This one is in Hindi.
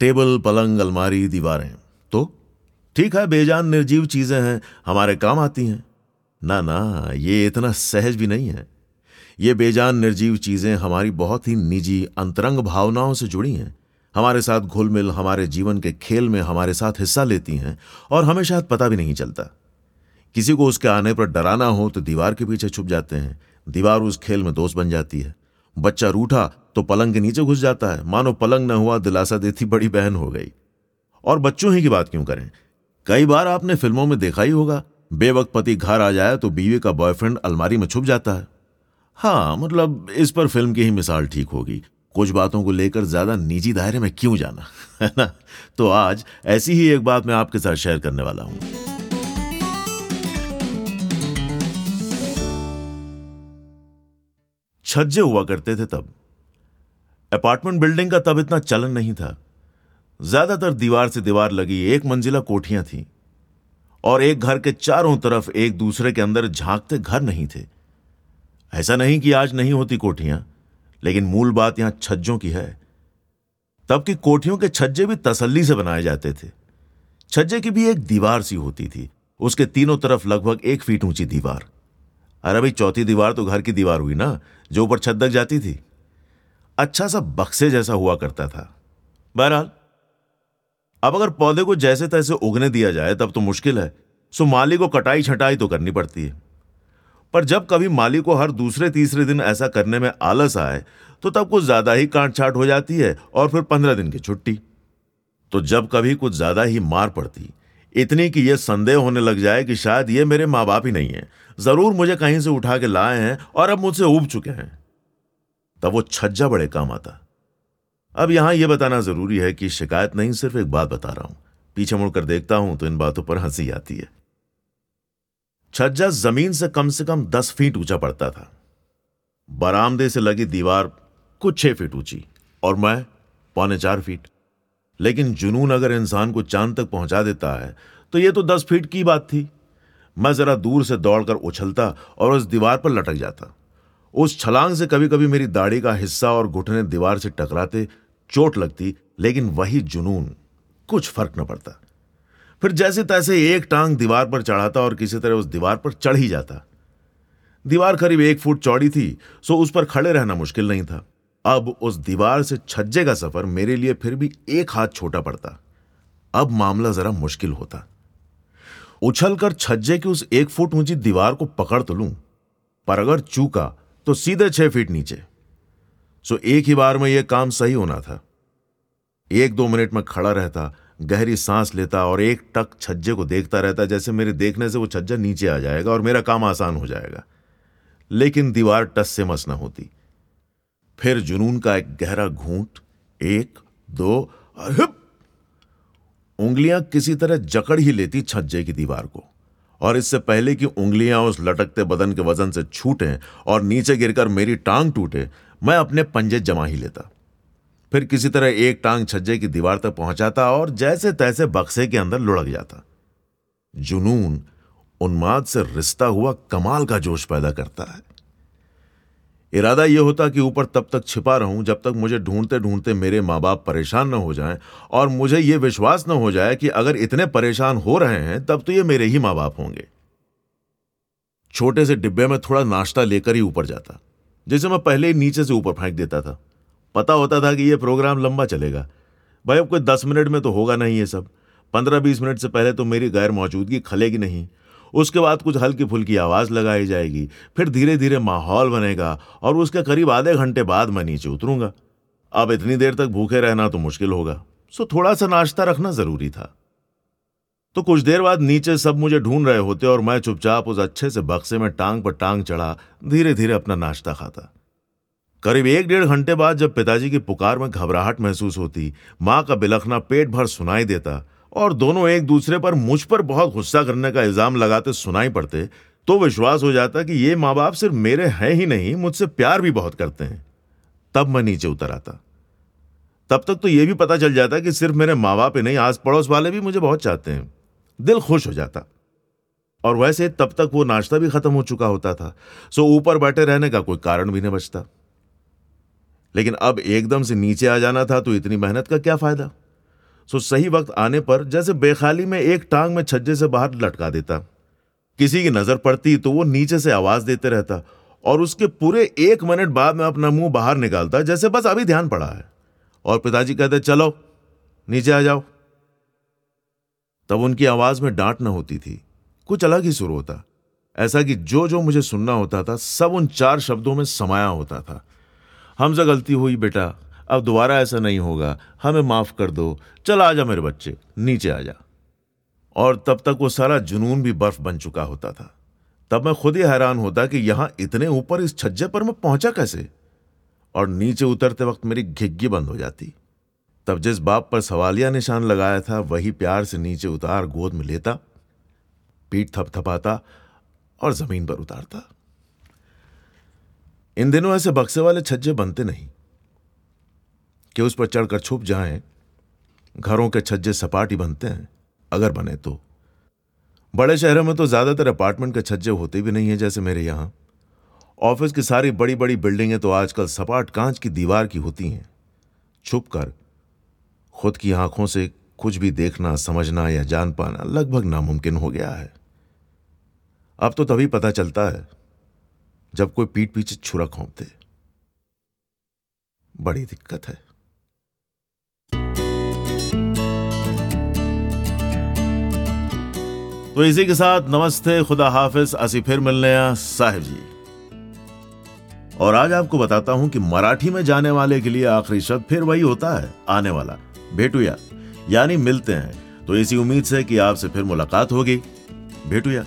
table, पलंग, अलमारी, दीवारें। तो ठीक है, बेजान, निर्जीव चीज़ें हैं, हमारे काम आती हैं। ना ना, ये इतना सहज भी नहीं है। ये बेजान, निर्जीव चीज़ें हमारी बहुत ही निजी, अंतरंग भावनाओं से जुड़ी हैं। हमारे साथ घुल मिल हमारे जीवन के खेल में हमारे साथ हिस्सा लेती हैं, और हमें शायद पता भी नहीं चलता। किसी को उसके आने पर डराना हो तो दीवार के पीछे छुप जाते हैं। दीवार उस खेल में दोस्त बन जाती है। बच्चा रूठा तो पलंग के नीचे घुस जाता है। मानो पलंग न हुआ, दिलासा देती बड़ी बहन हो गई। और बच्चों ही की बात क्यों करें? कई बार आपने फ़िल्मों में देखा ही होगा, बेवक्त पति घर आ जाए तो बीवी का बॉयफ्रेंड अलमारी में छुप जाता है। हाँ मतलब इस पर फ़िल्म की ही मिसाल ठीक होगी। कुछ बातों को लेकर ज़्यादा निजी दायरे में क्यों जाना, है ना? तो आज ऐसी ही एक बात मैं आपके साथ शेयर करने वाला हूँ। छज्जे हुआ करते थे तब। अपार्टमेंट बिल्डिंग का तब इतना चलन नहीं था। ज़्यादातर दीवार से दीवार लगी एक मंजिला कोठियाँ थी और एक घर के चारों तरफ़ एक दूसरे के अंदर झांकते घर नहीं थे। ऐसा नहीं कि आज नहीं होती कोठियाँ, लेकिन मूल बात यहाँ छज्जों की है। तब की कोठियों के छज्जे भी तसल्ली से बनाए जाते थे। छज्जे की भी एक दीवार सी होती थी, उसके तीनों तरफ़ लगभग एक फीट ऊँची दीवार। अरे भाई, चौथी दीवार तो घर की दीवार हुई ना, जो ऊपर छत तक जाती थी। अच्छा सा बक्से जैसा हुआ करता था। बहरहाल, अब अगर पौधे को जैसे तैसे उगने दिया जाए, तब तो मुश्किल है। सो माली को कटाई छटाई तो करनी पड़ती है। पर जब कभी माली को हर दूसरे तीसरे दिन ऐसा करने में आलस आए तो तब कुछ ज़्यादा ही कांट छाट हो जाती है और फिर पंद्रह दिन की छुट्टी। तो जब कभी कुछ ज़्यादा ही मार पड़ती, इतनी कि यह संदेह होने लग जाए कि शायद ये मेरे माँ बाप ही नहीं है। ज़रूर मुझे कहीं से उठा के लाए हैं और अब मुझसे उब चुके हैं। तब वो छज्जा बड़े काम आता। अब यहाँ यह बताना ज़रूरी है कि शिकायत नहीं, सिर्फ़ एक बात बता रहा हूँ। पीछे मुड़कर देखता हूँ तो इन बातों पर हँसी आती है। छज्जा ज़मीन से कम से कम दस फीट ऊँचा पड़ता था। बरामदे से लगी दीवार कुछ छह फीट ऊँची और मैं पौने चार फीट। लेकिन जुनून अगर इंसान को चाँद तक पहुँचा देता है तो यह तो दस फीट की बात थी। मैं जरा दूर से दौड़कर उछलता और उस दीवार पर लटक जाता। उस छलांग से कभी कभी मेरी दाढ़ी का हिस्सा और घुटने दीवार से टकराते चोट लगती, लेकिन वही जुनून, कुछ फ़र्क न पड़ता। फिर जैसे तैसे एक टांग दीवार पर चढ़ाता और किसी तरह उस दीवार पर चढ़ ही जाता। दीवार करीब एक फुट चौड़ी थी, सो उस पर खड़े रहना मुश्किल नहीं था। अब उस दीवार से छज्जे का सफ़र मेरे लिए फिर भी एक हाथ छोटा पड़ता। अब मामला जरा मुश्किल होता। उछलकर छज्जे की उस एक फुट ऊँची दीवार को पकड़ तो लूँ, पर अगर चूका तो सीधे छह फीट नीचे। सो एक ही बार में यह काम सही होना था। एक दो मिनट में खड़ा रहता, गहरी सांस लेता और एक टक छज्जे को देखता रहता, जैसे मेरे देखने से वो छज्जा नीचे आ जाएगा और मेरा काम आसान हो जाएगा। लेकिन दीवार टस से मस न होती। फिर जुनून का एक गहरा घूंट, एक, दो, और हिप! उंगलियाँ किसी तरह जकड़ ही लेती छज्जे की दीवार को। और इससे पहले कि उंगलियाँ उस लटकते बदन के वज़न से छूटें और नीचे गिरकर मेरी टांग टूटे, मैं अपने पंजे जमा ही लेता। फिर किसी तरह एक टांग छज्जे की दीवार तक पहुंचाता और जैसे तैसे बक्से के अंदर लुढ़क जाता। जुनून उन्माद से रिश्ता हुआ कमाल का जोश पैदा करता है। इरादा यह होता कि ऊपर तब तक छिपा रहूँ जब तक मुझे ढूंढते ढूंढते मेरे माँ बाप परेशान न हो जाएँ और मुझे यह विश्वास न हो जाए कि अगर इतने परेशान हो रहे हैं, तब तो ये मेरे ही माँ बाप होंगे। छोटे से डिब्बे में थोड़ा नाश्ता लेकर ही ऊपर जाता, जिसे मैं पहले ही नीचे से ऊपर फेंक देता था। पता होता था कि यह प्रोग्राम लंबा चलेगा। भाई, अब कोई दस मिनट में तो होगा नहीं ये सब। पंद्रह बीस मिनट से पहले तो मेरी गैर मौजूदगी खलेगी नहीं। उसके बाद कुछ हल्की फुल्की आवाज़ लगाई जाएगी। फिर धीरे धीरे माहौल बनेगा और उसके करीब आधे घंटे बाद मैं नीचे उतरूँगा। अब इतनी देर तक भूखे रहना तो मुश्किल होगा। सो थोड़ा सा नाश्ता रखना ज़रूरी था। तो कुछ देर बाद नीचे सब मुझे ढूंढ रहे होते और मैं चुपचाप उस अच्छे से बक्से में टांग पर टांग चढ़ा धीरे धीरे अपना नाश्ता खाता। करीब एक डेढ़ घंटे बाद जब पिताजी की पुकार में घबराहट महसूस होती, माँ का बिलखना पेट भर सुनाई देता और दोनों एक दूसरे पर मुझ पर बहुत गुस्सा करने का इल्ज़ाम लगाते सुनाई पड़ते तो विश्वास हो जाता कि ये माँ बाप सिर्फ़ मेरे हैं ही नहीं, मुझसे प्यार भी बहुत करते हैं। तब मैं नीचे उतर आता। तब तक तो यह भी पता चल जाता कि सिर्फ़ मेरे माँ बाप ही नहीं आस पड़ोस वाले भी मुझे बहुत चाहते हैं। दिल खुश हो जाता। और वैसे तब तक वो नाश्ता भी खत्म हो चुका होता था, सो ऊपर बैठे रहने का कोई कारण भी नहीं बचता। लेकिन अब एकदम से नीचे आ जाना था तो इतनी मेहनत का क्या फ़ायदा? सो सही वक्त आने पर जैसे बेखाली में एक टांग में छज्जे से बाहर लटका देता। किसी की नज़र पड़ती तो वो नीचे से आवाज़ देते रहता और उसके पूरे एक मिनट बाद में अपना मुँह बाहर निकालता, जैसे बस अभी ध्यान पड़ा है। और पिताजी कहते, चलो, नीचे आ जाओ। तब उनकी आवाज़ में डांट न होती थी। कुछ अलग ही सुर होता। ऐसा कि जो जो मुझे सुनना होता था, सब उन चार शब्दों में समाया होता था। हमसे गलती हुई, बेटा। अब दोबारा ऐसा नहीं होगा। हमें माफ़ कर दो। चल, आ जा मेरे बच्चे। नीचे आ जा। और तब तक वो सारा जुनून भी बर्फ़ बन चुका होता था। तब मैं खुद ही हैरान होता कि यहाँ इतने ऊपर इस छज्जे पर मैं पहुँचा कैसे? और नीचे उतरते वक्त मेरी घिग्गी बंद हो जाती। तब जिस बाप पर सवालिया निशान लगाया था, वही प्यार से नीचे उतार गोद में लेता, पीठ थपथपाता और ज़मीन पर उतारता। इन दिनों ऐसे बक्से वाले छज्जे बनते नहीं। कि उस पर चढ़कर छुप जाएँ। घरों के छज्जे सपाट ही बनते हैं, अगर बने तो। बड़े शहरों में तो ज़्यादातर अपार्टमेंट के छज्जे होते भी नहीं है जैसे मेरे यहाँ। ऑफ़िस की सारी बड़ी बड़ी बिल्डिंगें तो आजकल सपाट कांच की दीवार की होती हैं। छुप कर खुद की आँखों से कुछ भी देखना, समझना या जान पाना लगभग नामुमकिन हो गया है। अब तो तभी पता चलता है, जब कोई पीठ पीछे छुरा खोपते। बड़ी दिक्कत है। तो इसी के साथ नमस्ते, खुदा हाफिज। असी फिर मिलने साहिब जी। और आज आपको बताता हूँ कि मराठी में जाने वाले के लिए आखिरी शब्द फिर वही होता है, आने वाला। भेटुया, यानी मिलते हैं। तो इसी उम्मीद से कि आपसे फिर मुलाकात होगी। भेटुया।